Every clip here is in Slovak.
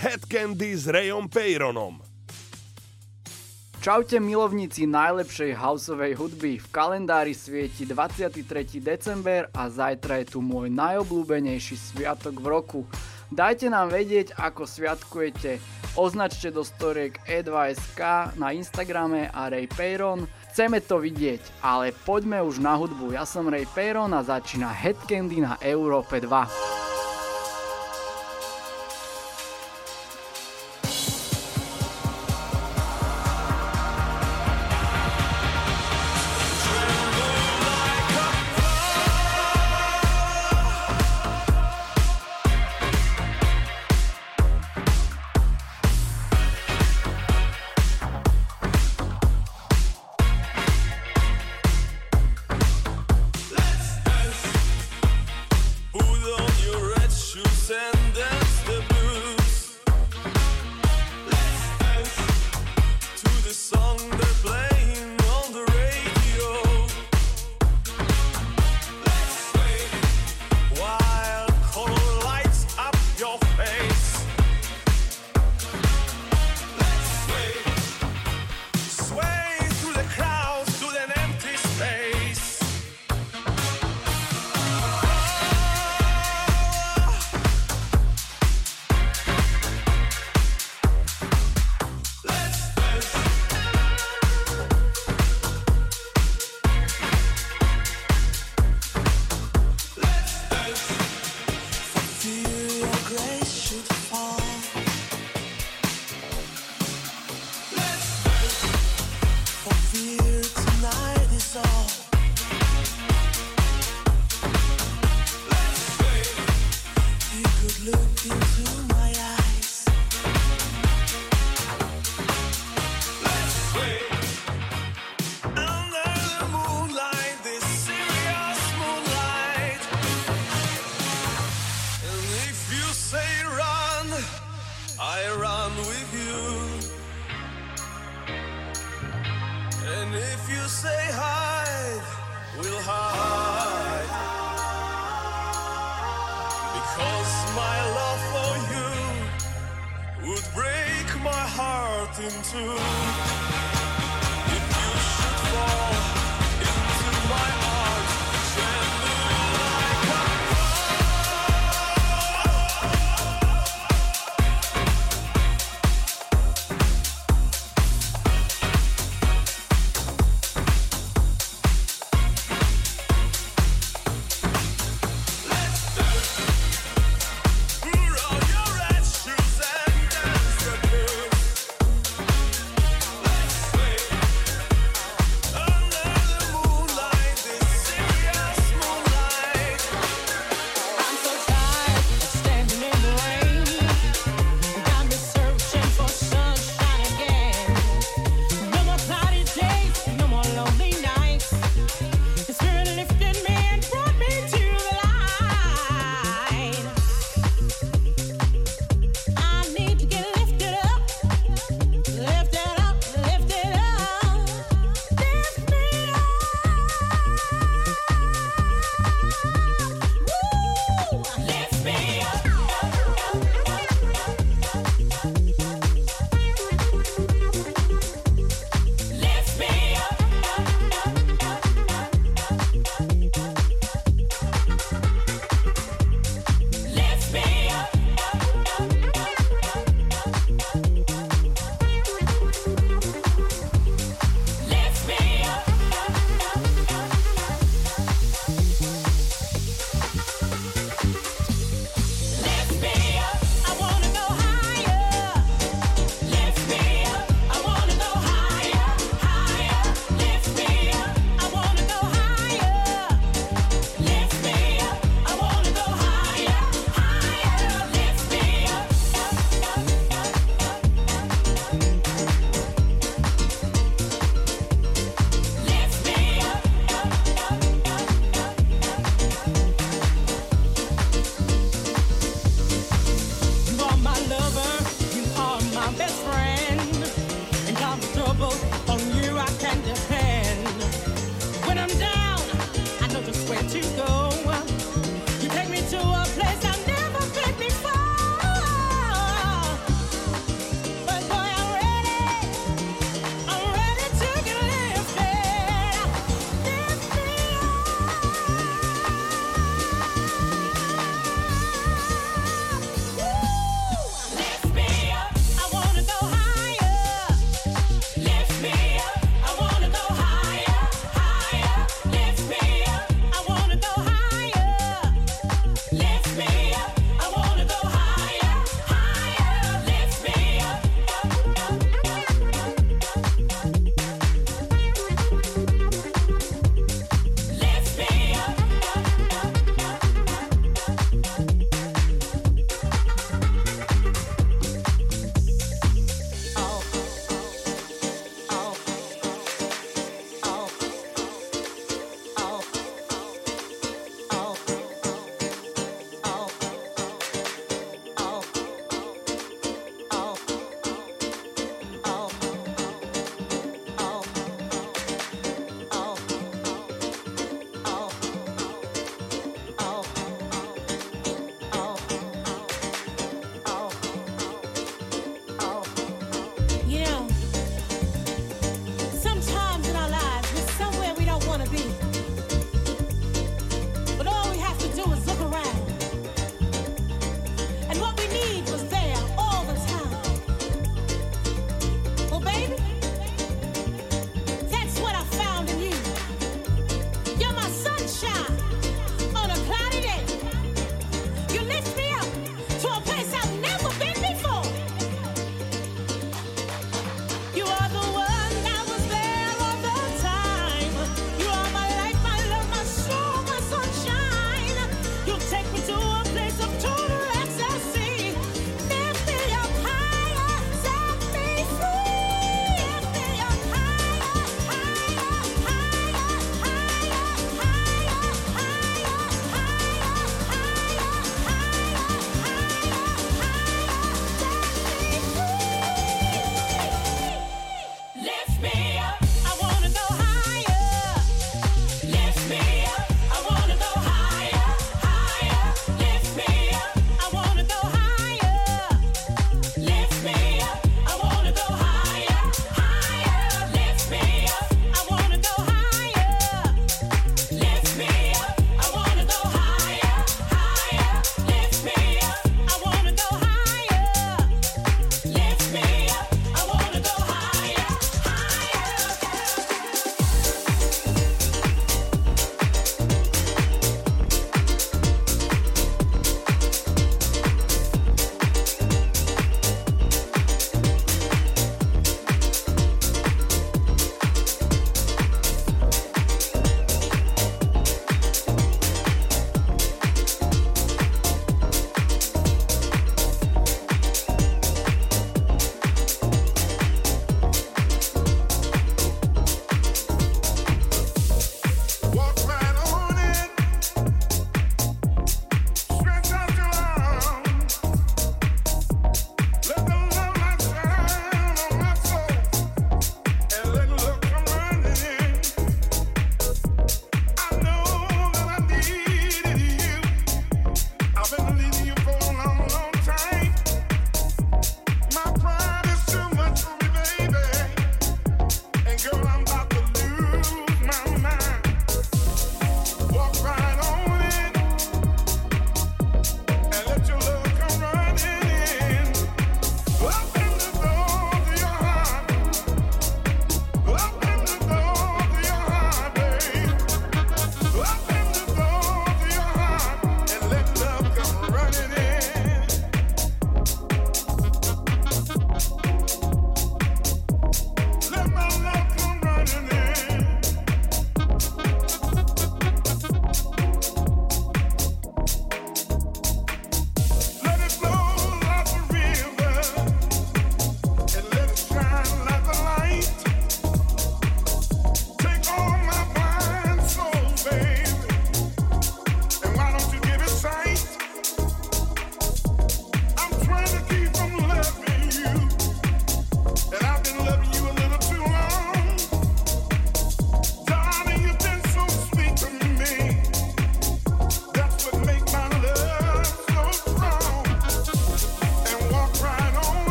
Head Candy s Rayom Peyronom. Čaute milovníci najlepšej houseovej hudby. V kalendári svieti 23. december a zajtra je tu môj najobľúbenejší sviatok v roku. Dajte nám vedieť, ako sviatkujete. Označte do storiek e2sk na Instagrame a Ray Peyron. Chceme to vidieť, ale poďme už na hudbu. Ja som Ray Peyron a začína Headcandy na Európe 2.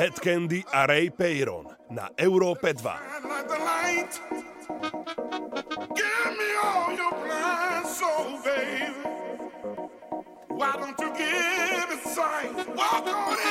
Head Candy a Ray Peyron na Európe 2. Why don't you give it sight? Walk on in.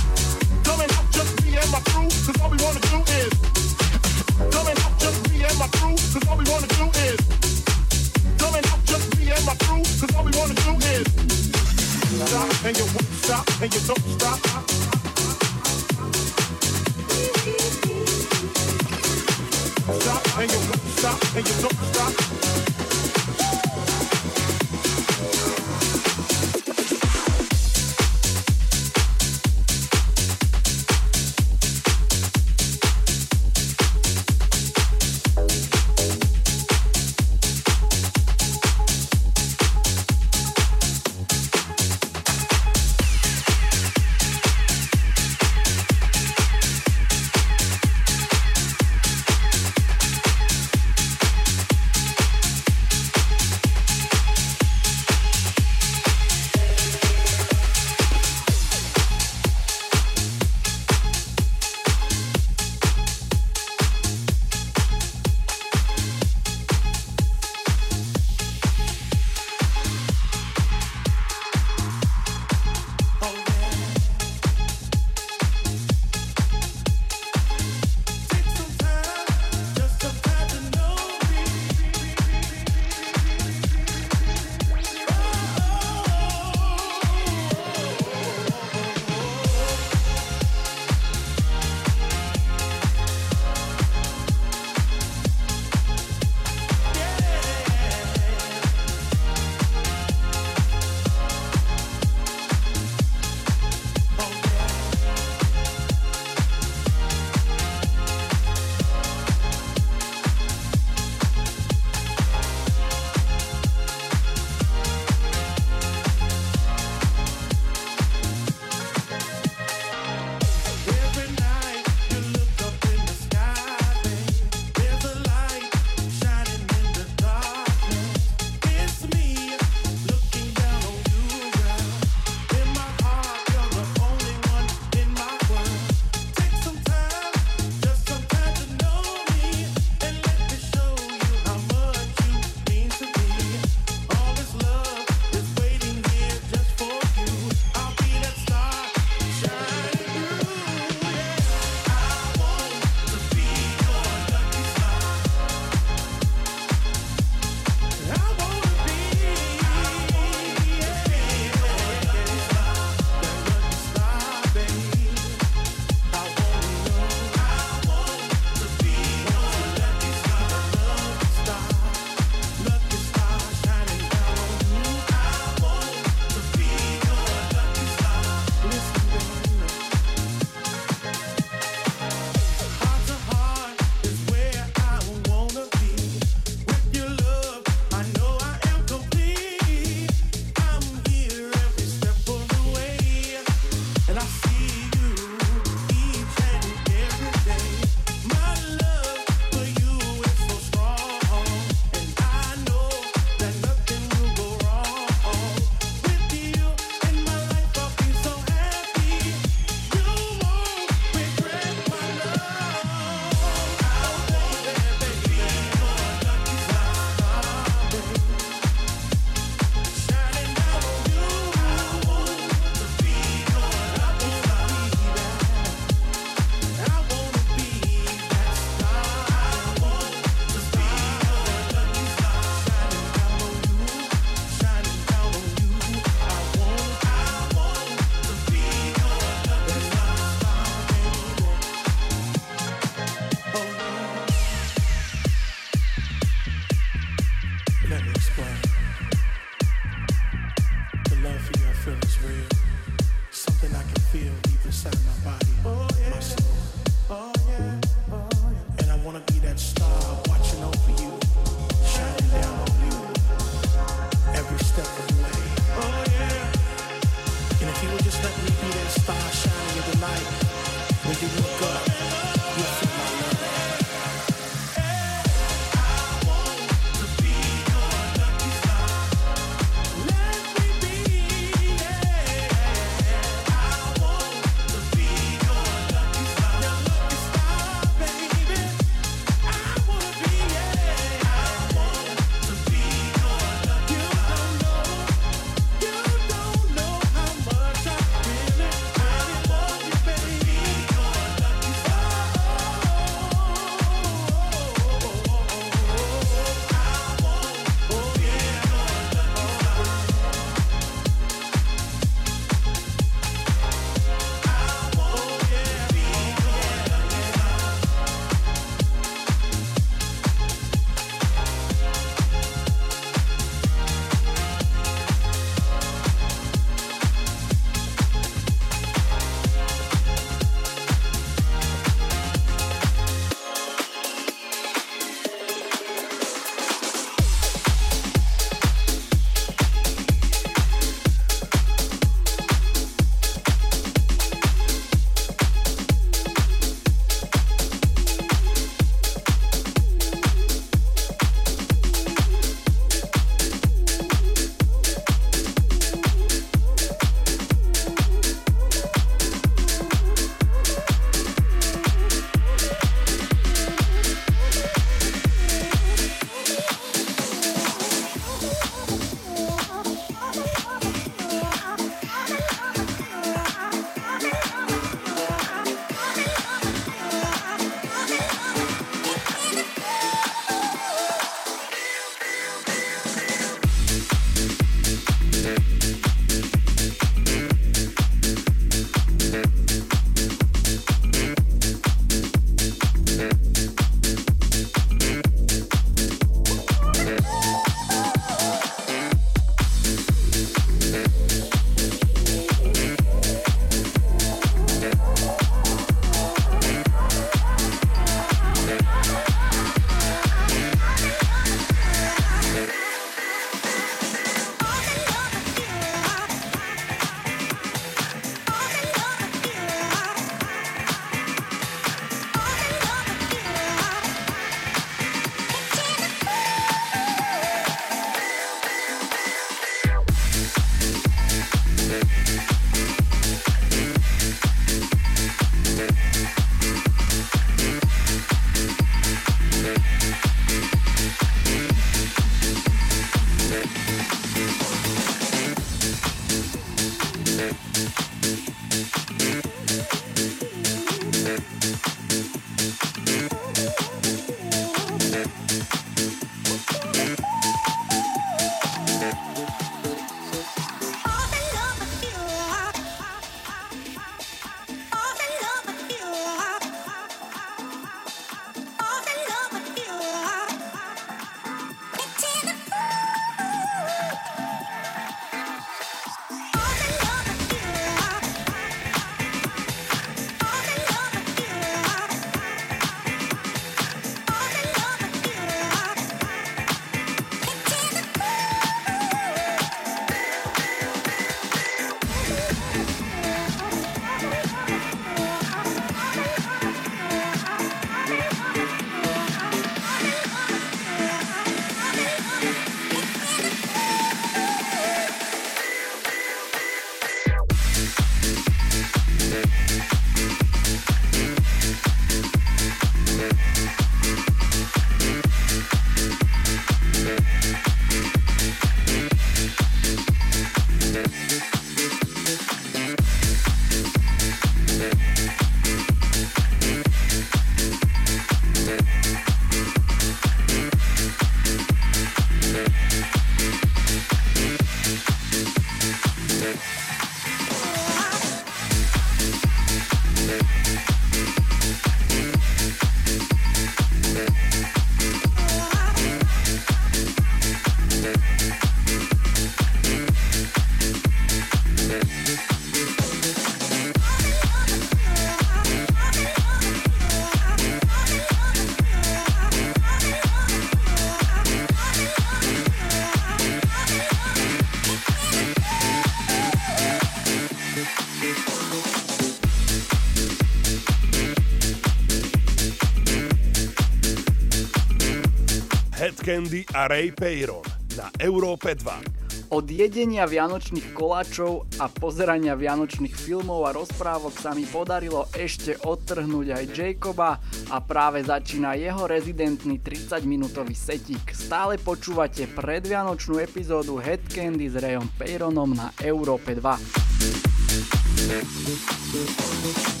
Candy a Ray Peyron na Európe 2. Od jedenia vianočných koláčov a pozerania vianočných filmov a rozprávok sa mi podarilo ešte odtrhnúť aj Jacoba a práve začína jeho rezidentný 30-minútový setík. Stále počúvate predvianočnú epizódu Head Candy s Rayom Peyronom na Európe 2.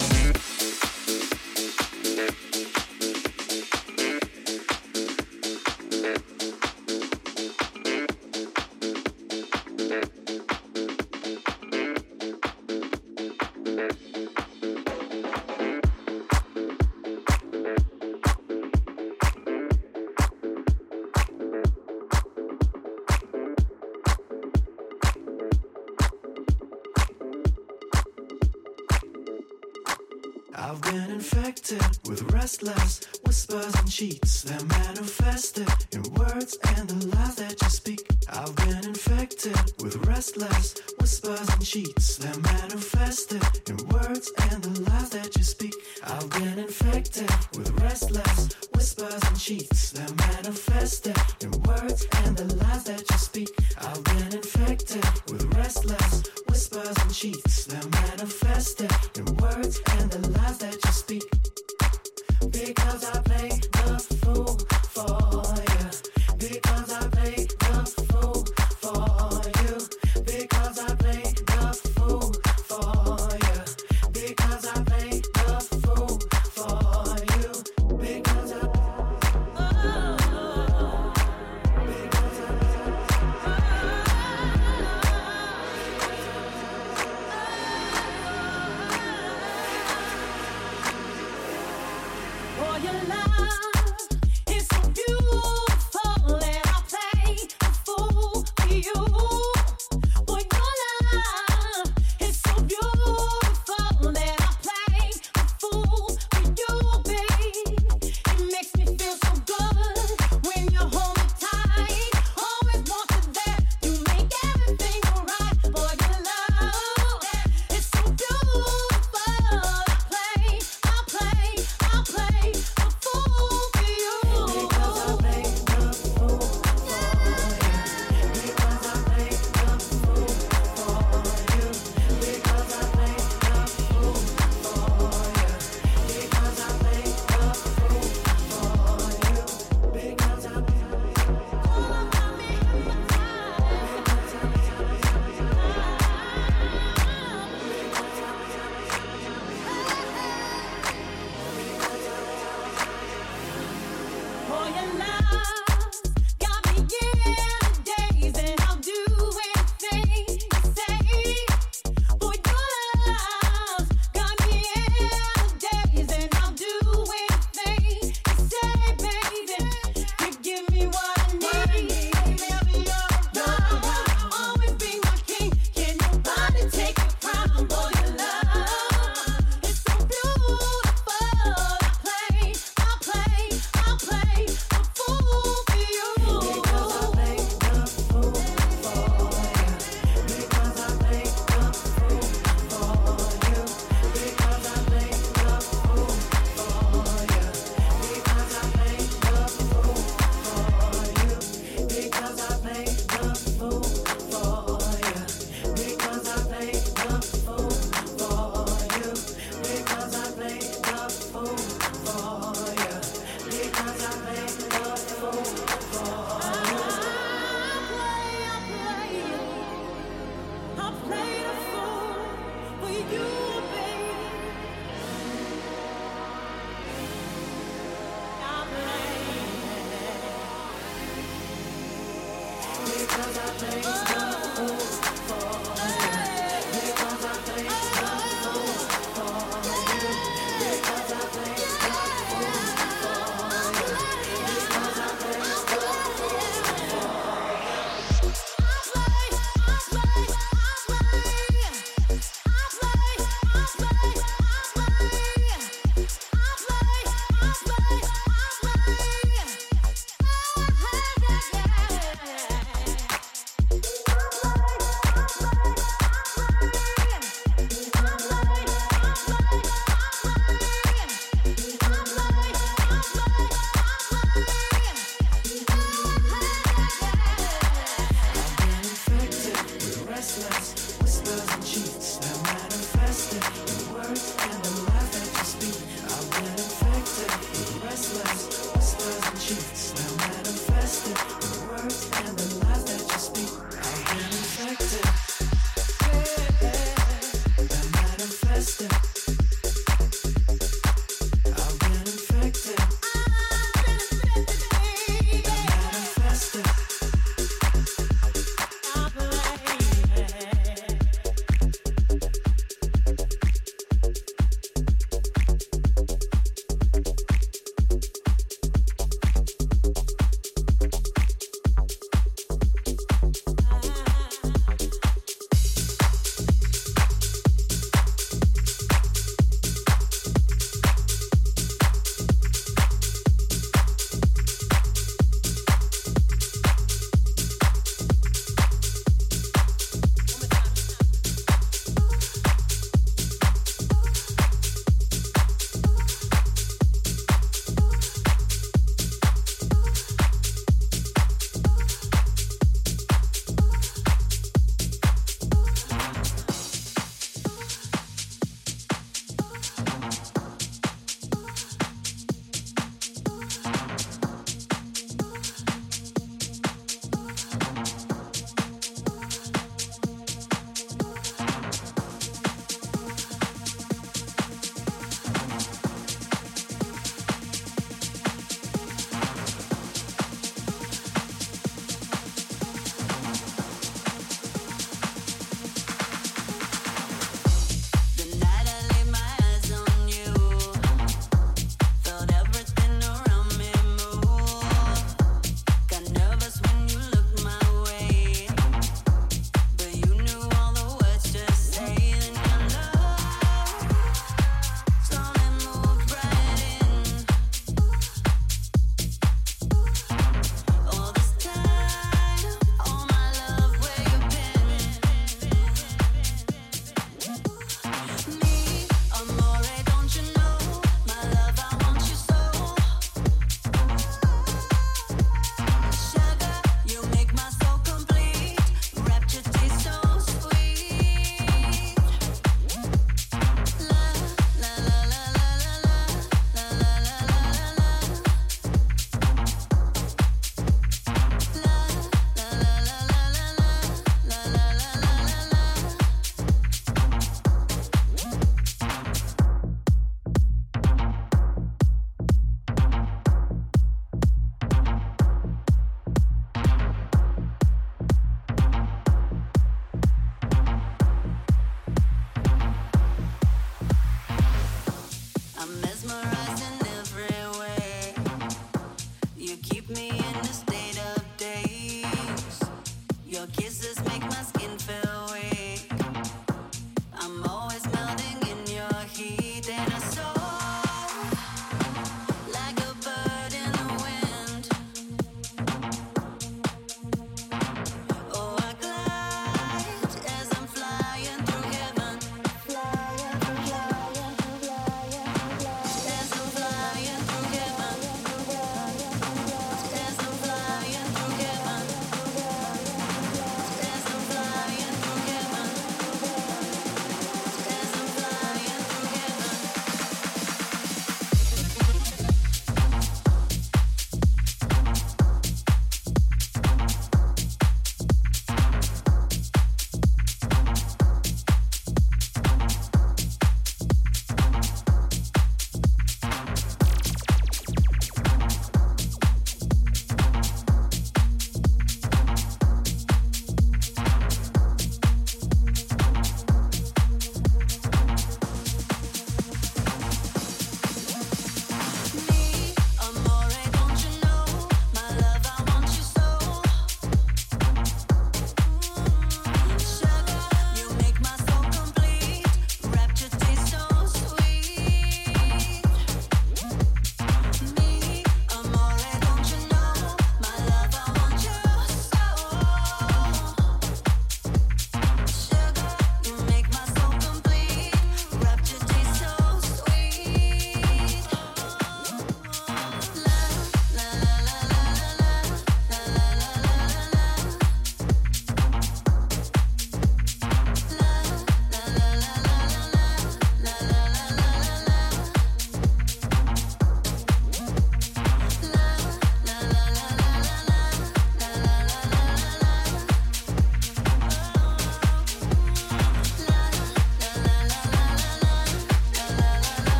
whispers and cheats. that manifested in words and the lies that you speak. I've been infected with restless whispers and cheats. that manifested in words and the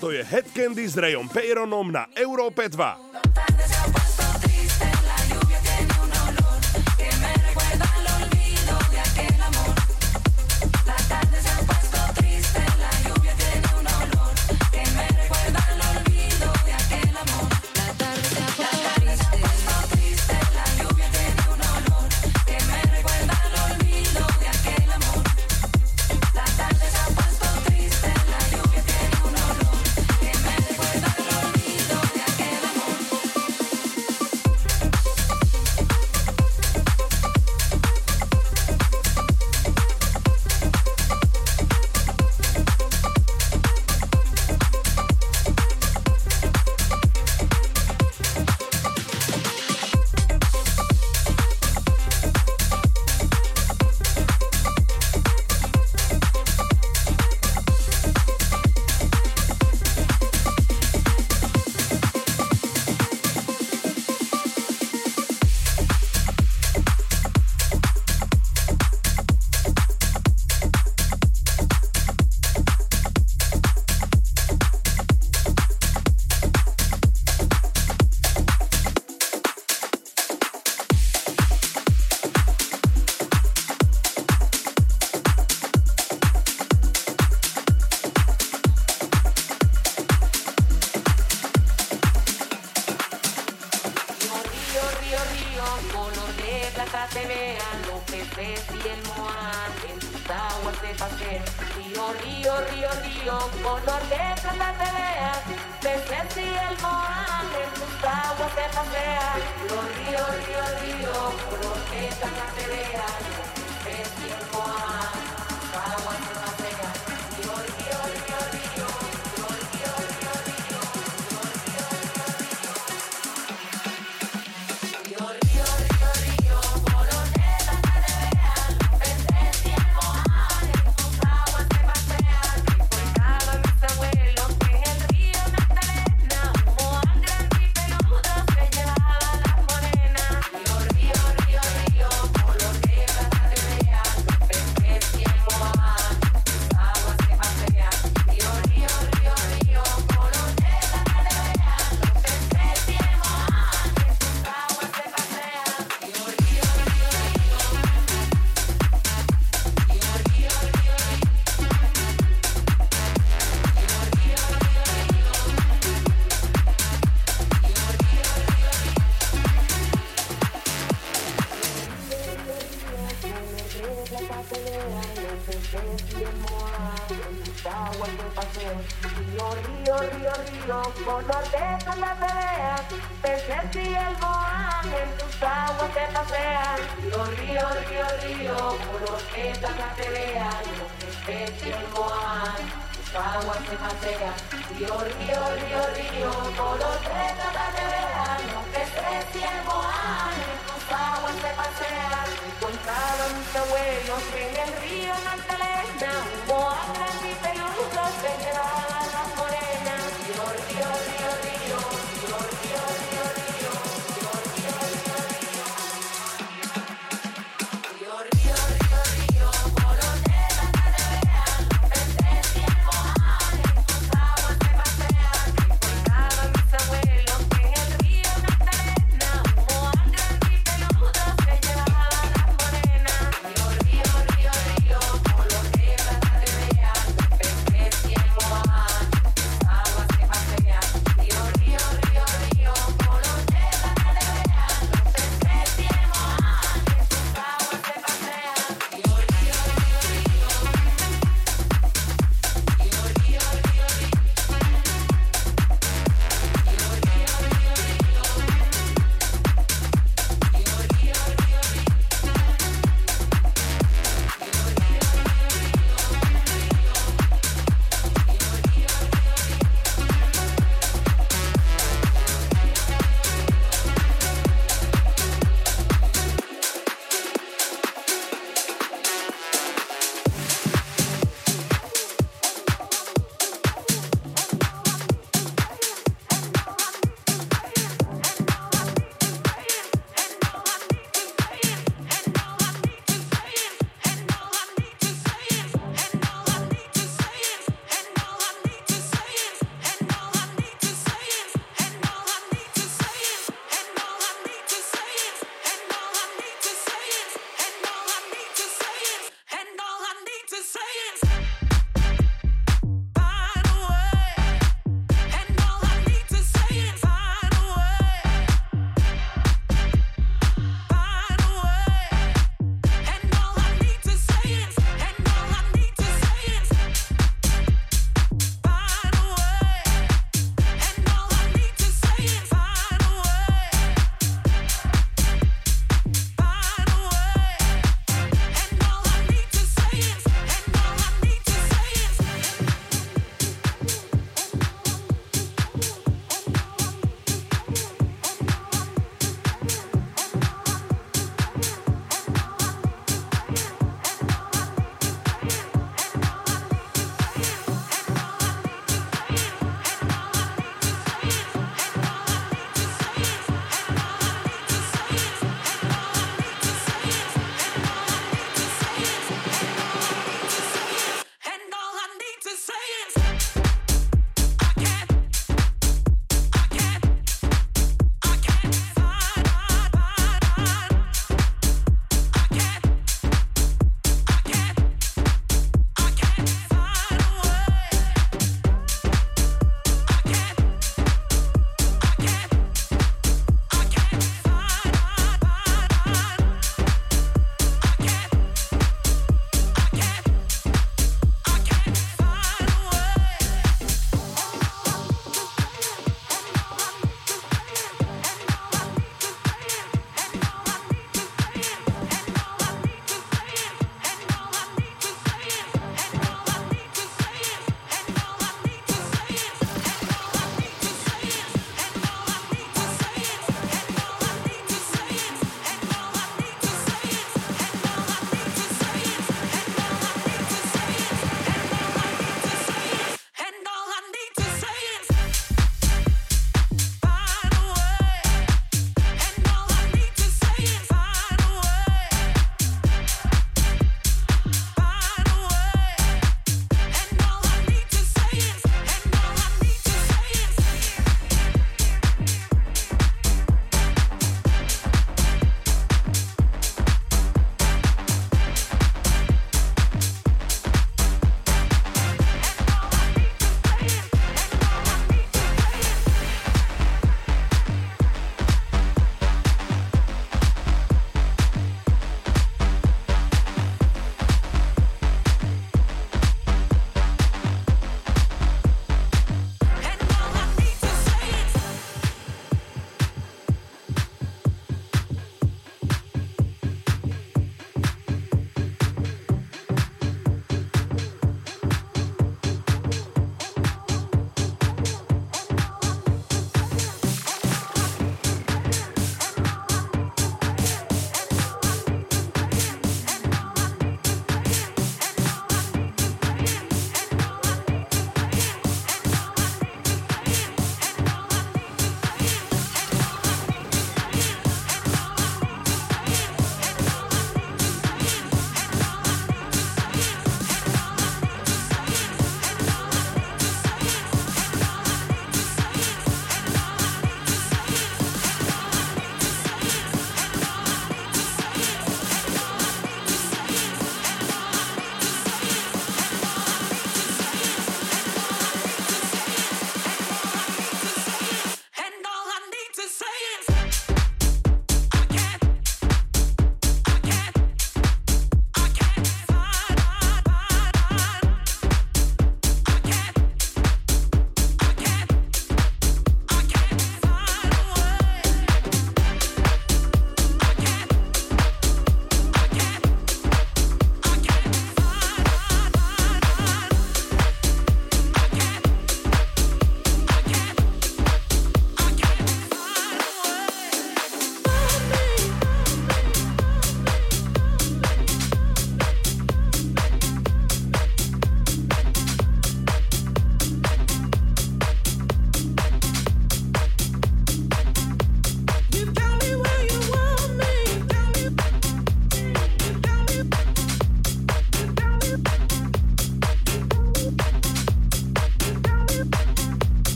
Toto je Head Candy s Rayom Peyronom na Európe 2.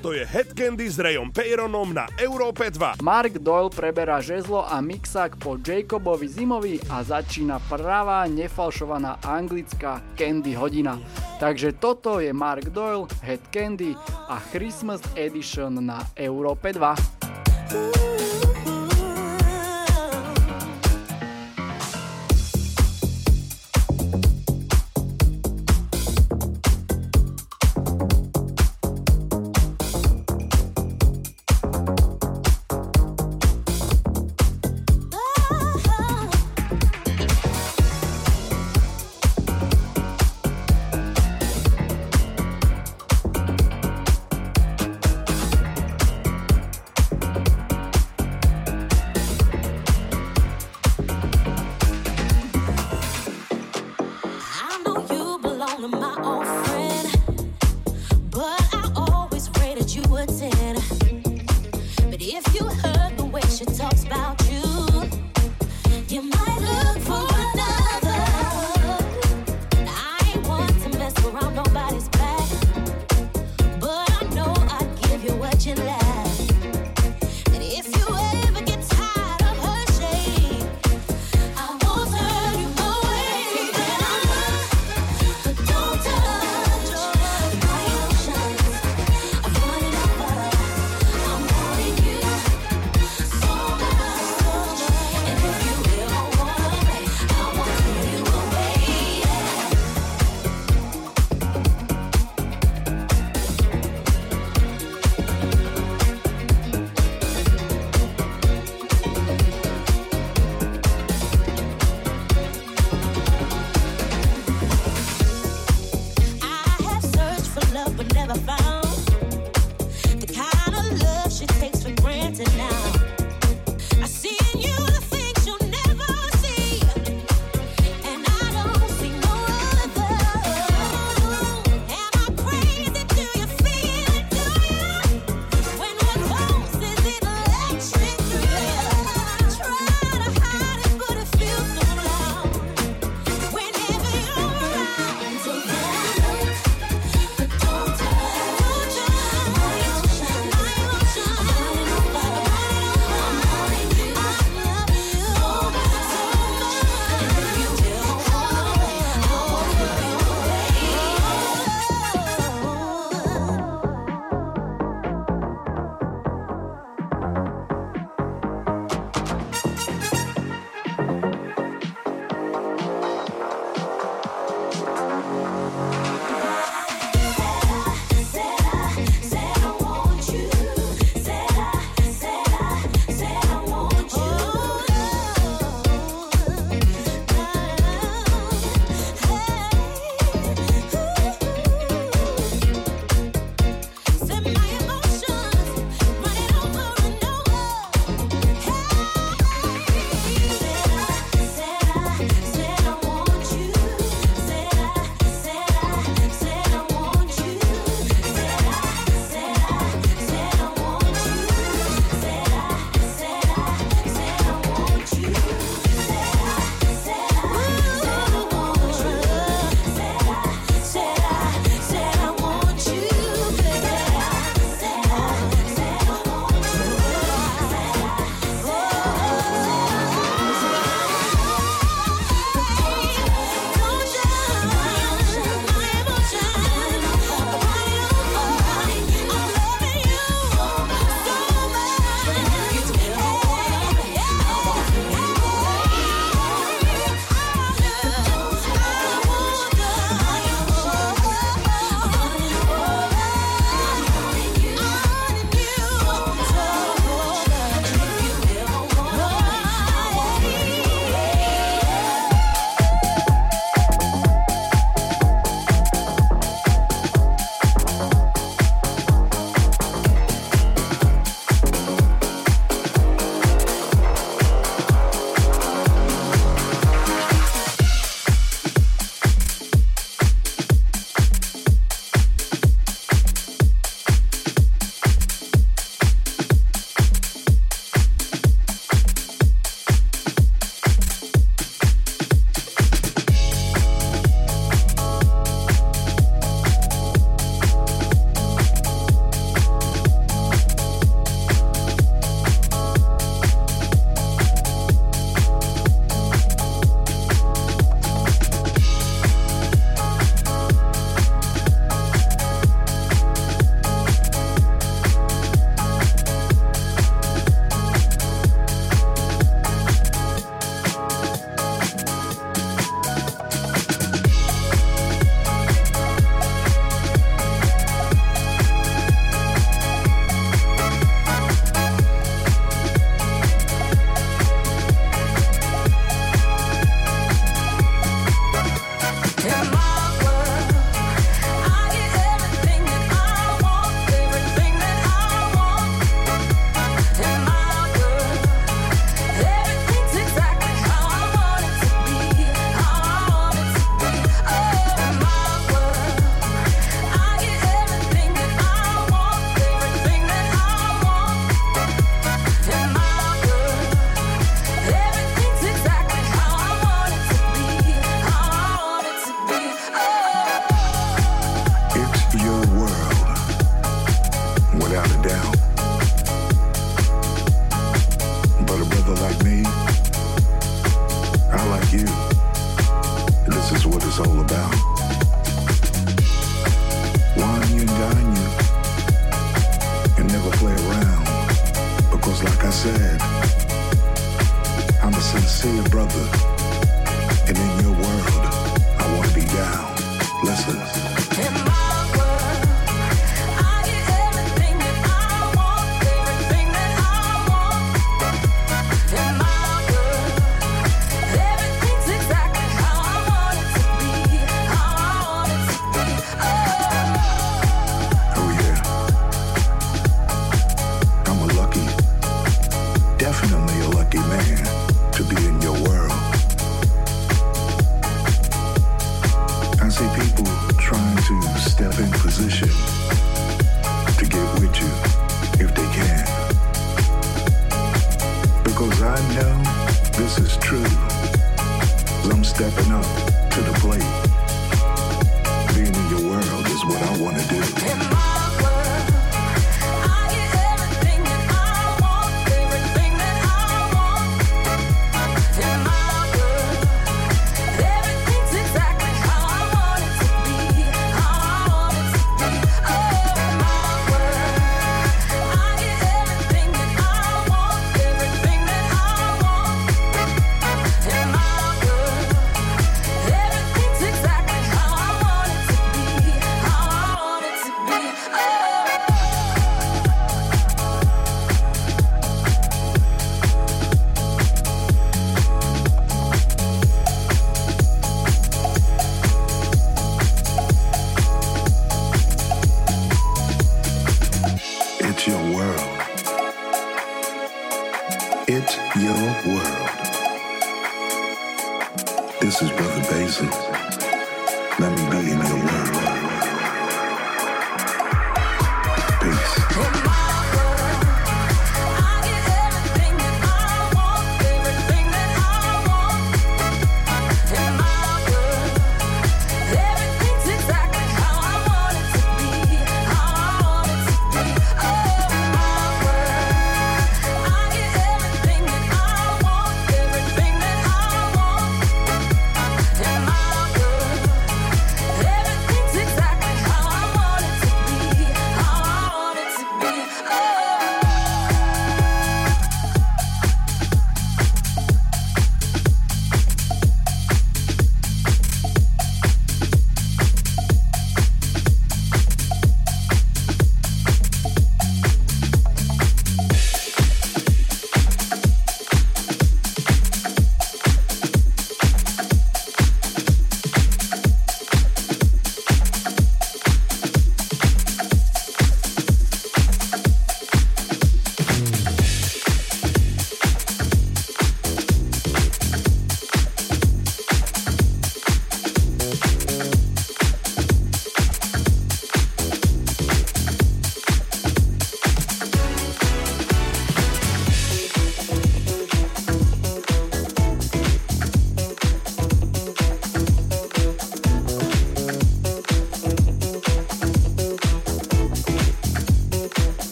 Toto je Head Candy s Rayom Peyronom na Európe 2. Mark Doyle preberá žezlo a mixák po Jacobovi Zimovi a začína pravá nefalšovaná anglická Candy hodina. Takže toto je Mark Doyle, Head Candy a Christmas Edition na Európe 2.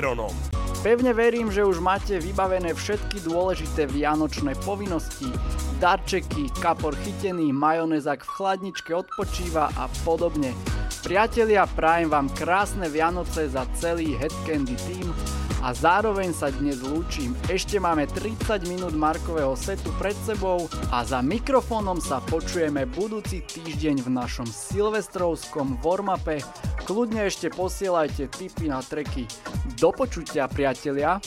Chironom. Pevne verím, že už máte vybavené všetky dôležité vianočné povinnosti, darčeky, kapor chytený, majonezak v chladničke odpočíva a podobne. Priatelia, prajem vám krásne Vianoce za celý Head Candy Team a zároveň sa dnes lúčim. Ešte máme 30 minút Markového setu pred sebou a za mikrofónom sa počujeme budúci týždeň v našom silvestrovskom warmape. Kľudne ešte posielajte tipy na treky. Do počutia priatelia!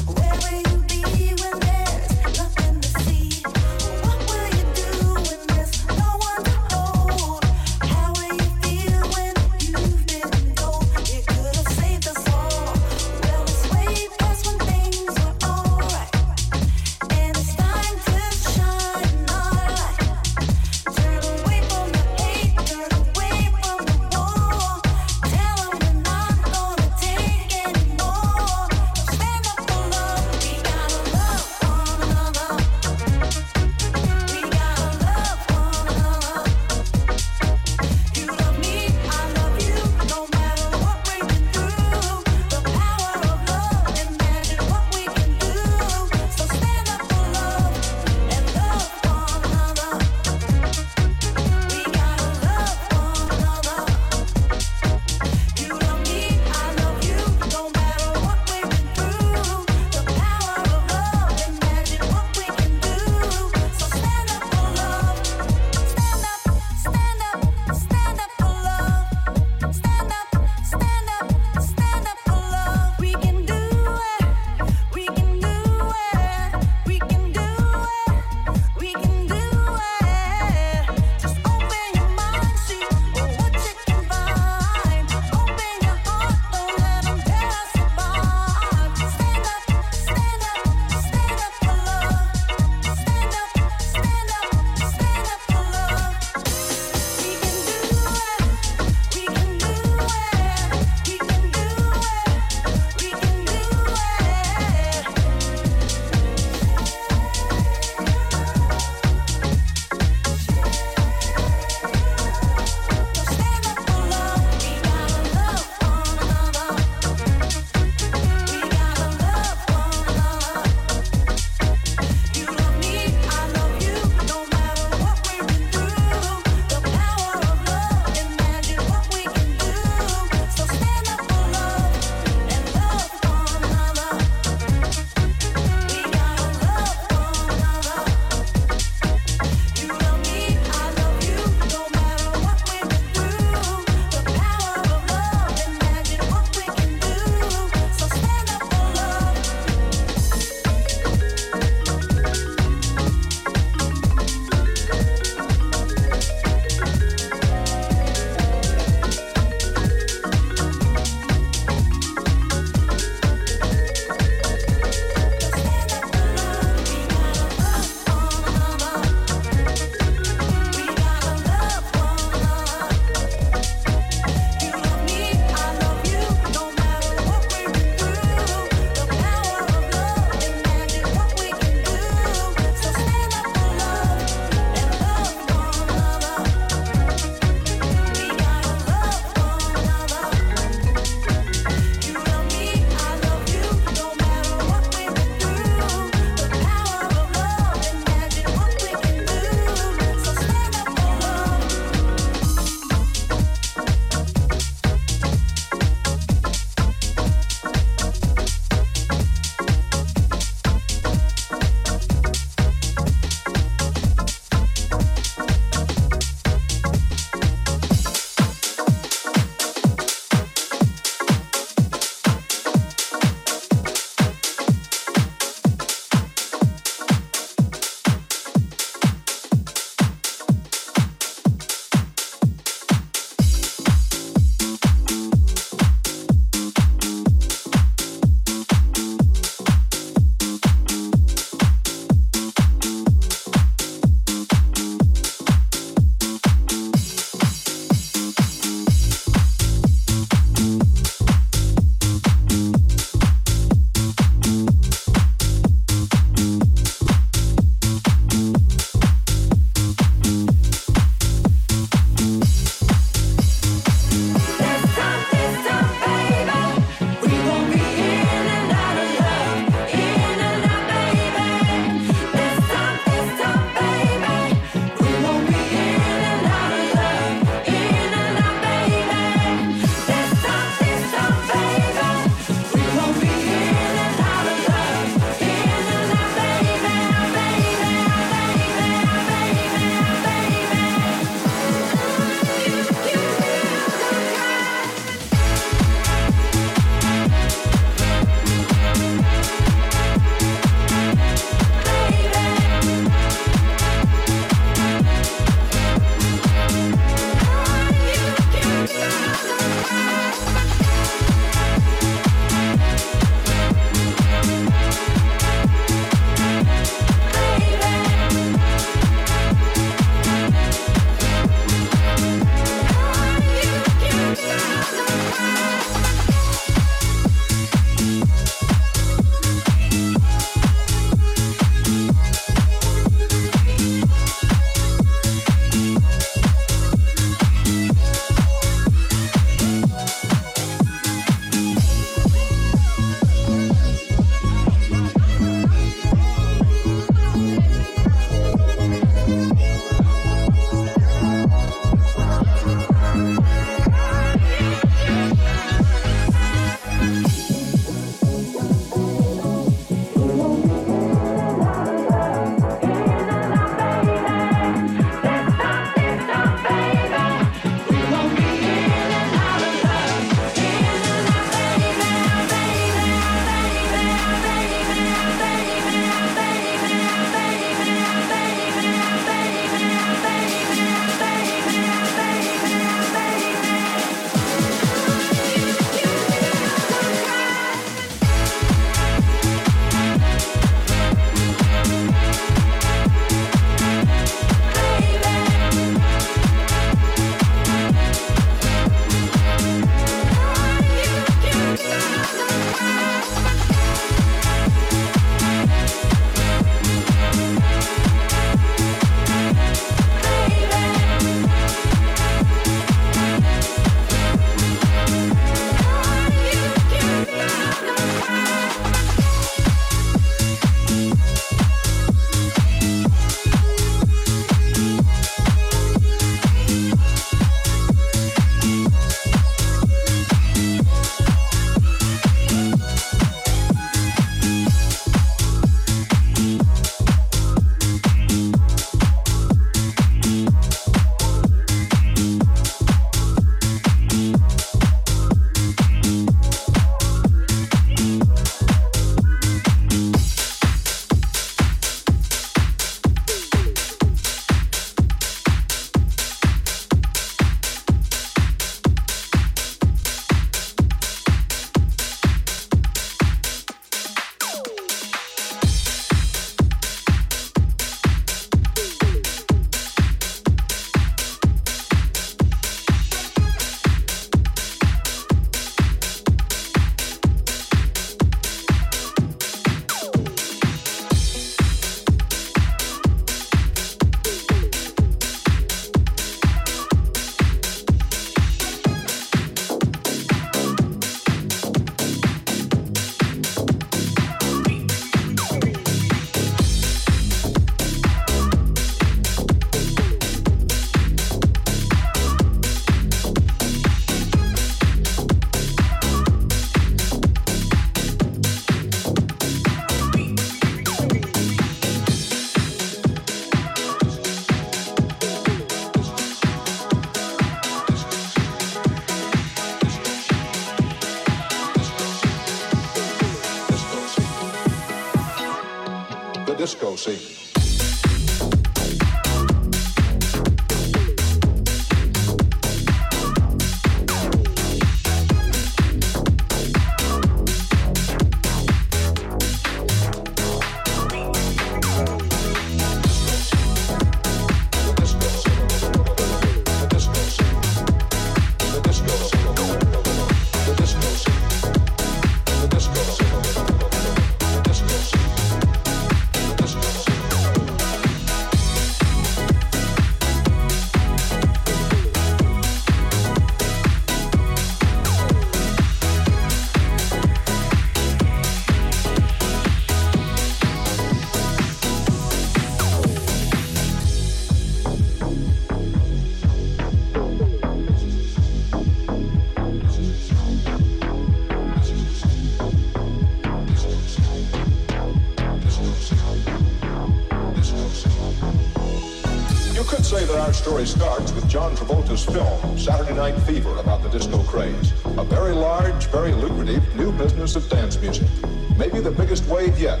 Story starts with John Travolta's film, Saturday Night Fever, about the disco craze. A very large, very lucrative new business of dance music. Maybe the biggest wave yet.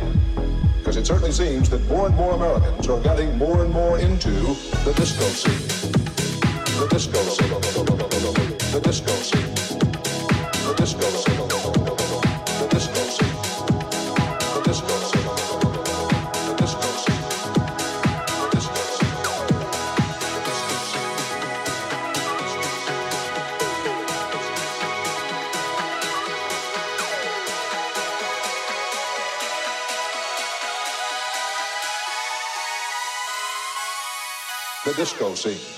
Because it certainly seems that more and more Americans are getting more and more into the disco scene. The disco scene. The disco scene. The disco scene. The disco scene.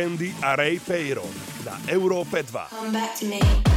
Candy a Ray Payron na Európe 2. Come back to me.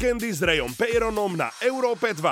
Candy s Rayom Peyronom na Európe 2.